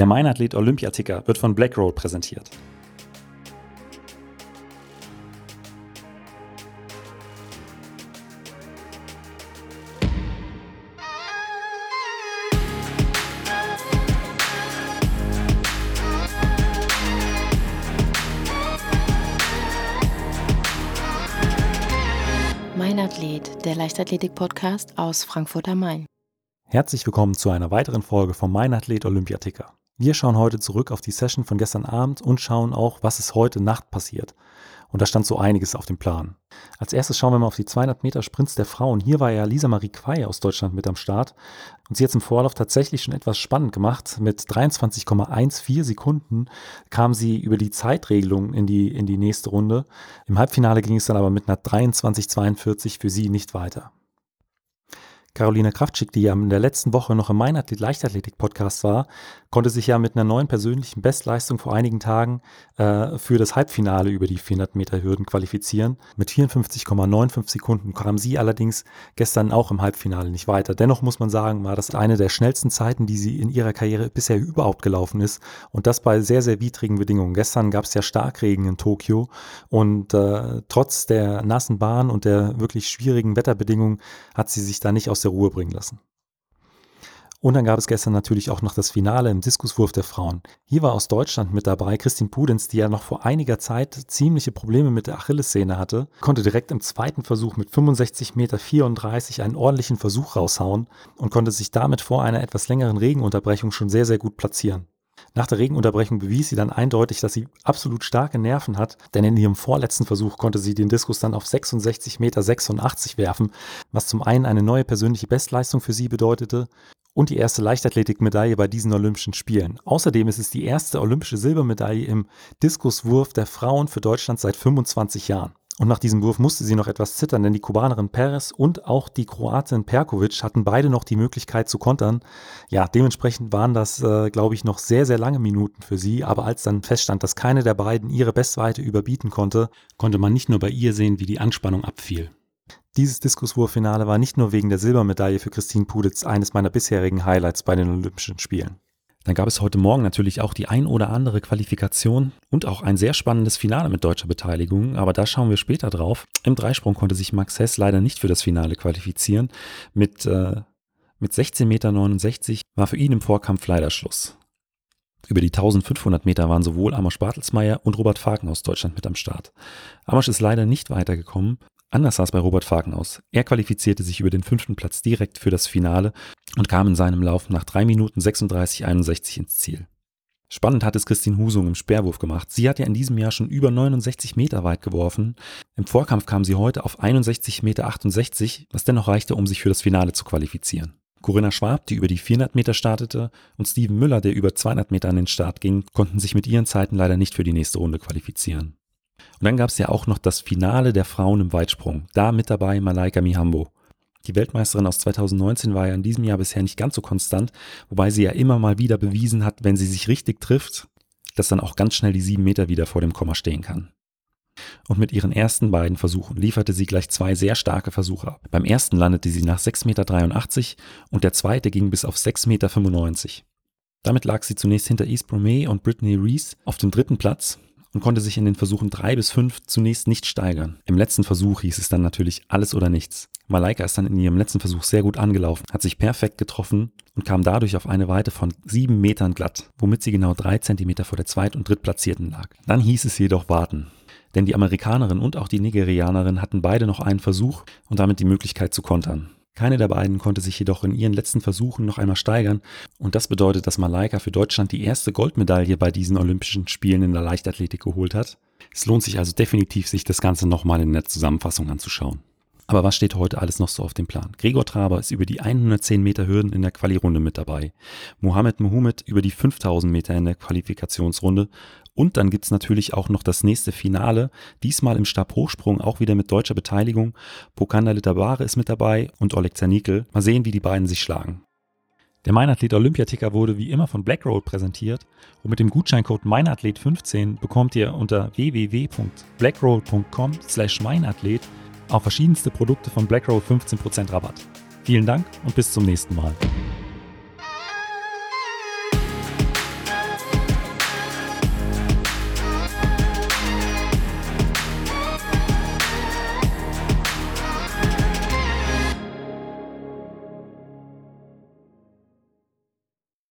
Der Meinathlet Olympiaticker wird von Blackroll präsentiert. Mein Athlet, der Leichtathletik-Podcast aus Frankfurt am Main. Herzlich willkommen zu einer weiteren Folge vom Mein Athlet Olympiaticker. Wir schauen heute zurück auf die Session von gestern Abend und schauen auch, was ist heute Nacht passiert. Und da stand so einiges auf dem Plan. Als erstes schauen wir mal auf die 200 Meter Sprints der Frauen. Hier war ja Lisa Marie Quay aus Deutschland mit am Start. Und sie hat es im Vorlauf tatsächlich schon etwas spannend gemacht. Mit 23,14 Sekunden kam sie über die Zeitregelung in die, in die nächste Runde. Im Halbfinale ging es dann aber mit einer 23,42 für sie nicht weiter. Carolina Kraftschick, die ja in der letzten Woche noch im Meinathlet Leichtathletik Podcast war, konnte sich ja mit einer neuen persönlichen Bestleistung vor einigen Tagen äh, für das Halbfinale über die 400 Meter Hürden qualifizieren. Mit 54,95 Sekunden kam sie allerdings gestern auch im Halbfinale nicht weiter. Dennoch muss man sagen, war das eine der schnellsten Zeiten, die sie in ihrer Karriere bisher überhaupt gelaufen ist und das bei sehr, sehr widrigen Bedingungen. Gestern gab es ja Starkregen in Tokio und äh, trotz der nassen Bahn und der wirklich schwierigen Wetterbedingungen hat sie sich da nicht aus aus der Ruhe bringen lassen. Und dann gab es gestern natürlich auch noch das Finale im Diskuswurf der Frauen. Hier war aus Deutschland mit dabei Christine Pudenz, die ja noch vor einiger Zeit ziemliche Probleme mit der Achillessehne hatte, konnte direkt im zweiten Versuch mit 65,34 Meter einen ordentlichen Versuch raushauen und konnte sich damit vor einer etwas längeren Regenunterbrechung schon sehr, sehr gut platzieren. Nach der Regenunterbrechung bewies sie dann eindeutig, dass sie absolut starke Nerven hat, denn in ihrem vorletzten Versuch konnte sie den Diskus dann auf 66,86 Meter werfen, was zum einen eine neue persönliche Bestleistung für sie bedeutete und die erste Leichtathletikmedaille bei diesen Olympischen Spielen. Außerdem ist es die erste olympische Silbermedaille im Diskuswurf der Frauen für Deutschland seit 25 Jahren. Und nach diesem Wurf musste sie noch etwas zittern, denn die Kubanerin Perez und auch die Kroatin Perkovic hatten beide noch die Möglichkeit zu kontern. Ja, dementsprechend waren das, äh, glaube ich, noch sehr, sehr lange Minuten für sie. Aber als dann feststand, dass keine der beiden ihre Bestweite überbieten konnte, konnte man nicht nur bei ihr sehen, wie die Anspannung abfiel. Dieses Diskuswurffinale war nicht nur wegen der Silbermedaille für Christine Puditz eines meiner bisherigen Highlights bei den Olympischen Spielen. Dann gab es heute Morgen natürlich auch die ein oder andere Qualifikation und auch ein sehr spannendes Finale mit deutscher Beteiligung, aber da schauen wir später drauf. Im Dreisprung konnte sich Max Hess leider nicht für das Finale qualifizieren. Mit, äh, mit 16,69 Meter war für ihn im Vorkampf leider Schluss. Über die 1500 Meter waren sowohl Amos Bartelsmeier und Robert Faken aus Deutschland mit am Start. Amos ist leider nicht weitergekommen, Anders sah es bei Robert Fagen aus. Er qualifizierte sich über den fünften Platz direkt für das Finale und kam in seinem Lauf nach 3 Minuten 36,61 ins Ziel. Spannend hat es Christine Husung im Speerwurf gemacht. Sie hat ja in diesem Jahr schon über 69 Meter weit geworfen. Im Vorkampf kam sie heute auf 61,68 Meter, was dennoch reichte, um sich für das Finale zu qualifizieren. Corinna Schwab, die über die 400 Meter startete, und Steven Müller, der über 200 Meter an den Start ging, konnten sich mit ihren Zeiten leider nicht für die nächste Runde qualifizieren. Und dann gab es ja auch noch das Finale der Frauen im Weitsprung. Da mit dabei Malaika Mihambo. Die Weltmeisterin aus 2019 war ja in diesem Jahr bisher nicht ganz so konstant, wobei sie ja immer mal wieder bewiesen hat, wenn sie sich richtig trifft, dass dann auch ganz schnell die sieben Meter wieder vor dem Komma stehen kann. Und mit ihren ersten beiden Versuchen lieferte sie gleich zwei sehr starke Versuche ab. Beim ersten landete sie nach 6,83 Meter und der zweite ging bis auf 6,95 Meter. Damit lag sie zunächst hinter East Bromé und Brittany Reese auf dem dritten Platz und konnte sich in den Versuchen drei bis fünf zunächst nicht steigern. Im letzten Versuch hieß es dann natürlich alles oder nichts. Malaika ist dann in ihrem letzten Versuch sehr gut angelaufen, hat sich perfekt getroffen und kam dadurch auf eine Weite von sieben Metern glatt, womit sie genau drei Zentimeter vor der Zweit- und Drittplatzierten lag. Dann hieß es jedoch warten. Denn die Amerikanerin und auch die Nigerianerin hatten beide noch einen Versuch und damit die Möglichkeit zu kontern. Keine der beiden konnte sich jedoch in ihren letzten Versuchen noch einmal steigern und das bedeutet, dass Malaika für Deutschland die erste Goldmedaille bei diesen Olympischen Spielen in der Leichtathletik geholt hat. Es lohnt sich also definitiv, sich das Ganze nochmal in der Zusammenfassung anzuschauen. Aber was steht heute alles noch so auf dem Plan? Gregor Traber ist über die 110 Meter Hürden in der Quali-Runde mit dabei. Mohamed Mohamed über die 5000 Meter in der Qualifikationsrunde. Und dann gibt's natürlich auch noch das nächste Finale, diesmal im Stabhochsprung, auch wieder mit deutscher Beteiligung. Pokander Litabare ist mit dabei und Oleg Zernikel. Mal sehen, wie die beiden sich schlagen. Der Meinathlet Olympiaticker wurde wie immer von Blackroll präsentiert und mit dem Gutscheincode Meinathlet15 bekommt ihr unter www.blackroll.com slash meinathlet auf verschiedenste Produkte von Blackroll 15% Rabatt. Vielen Dank und bis zum nächsten Mal.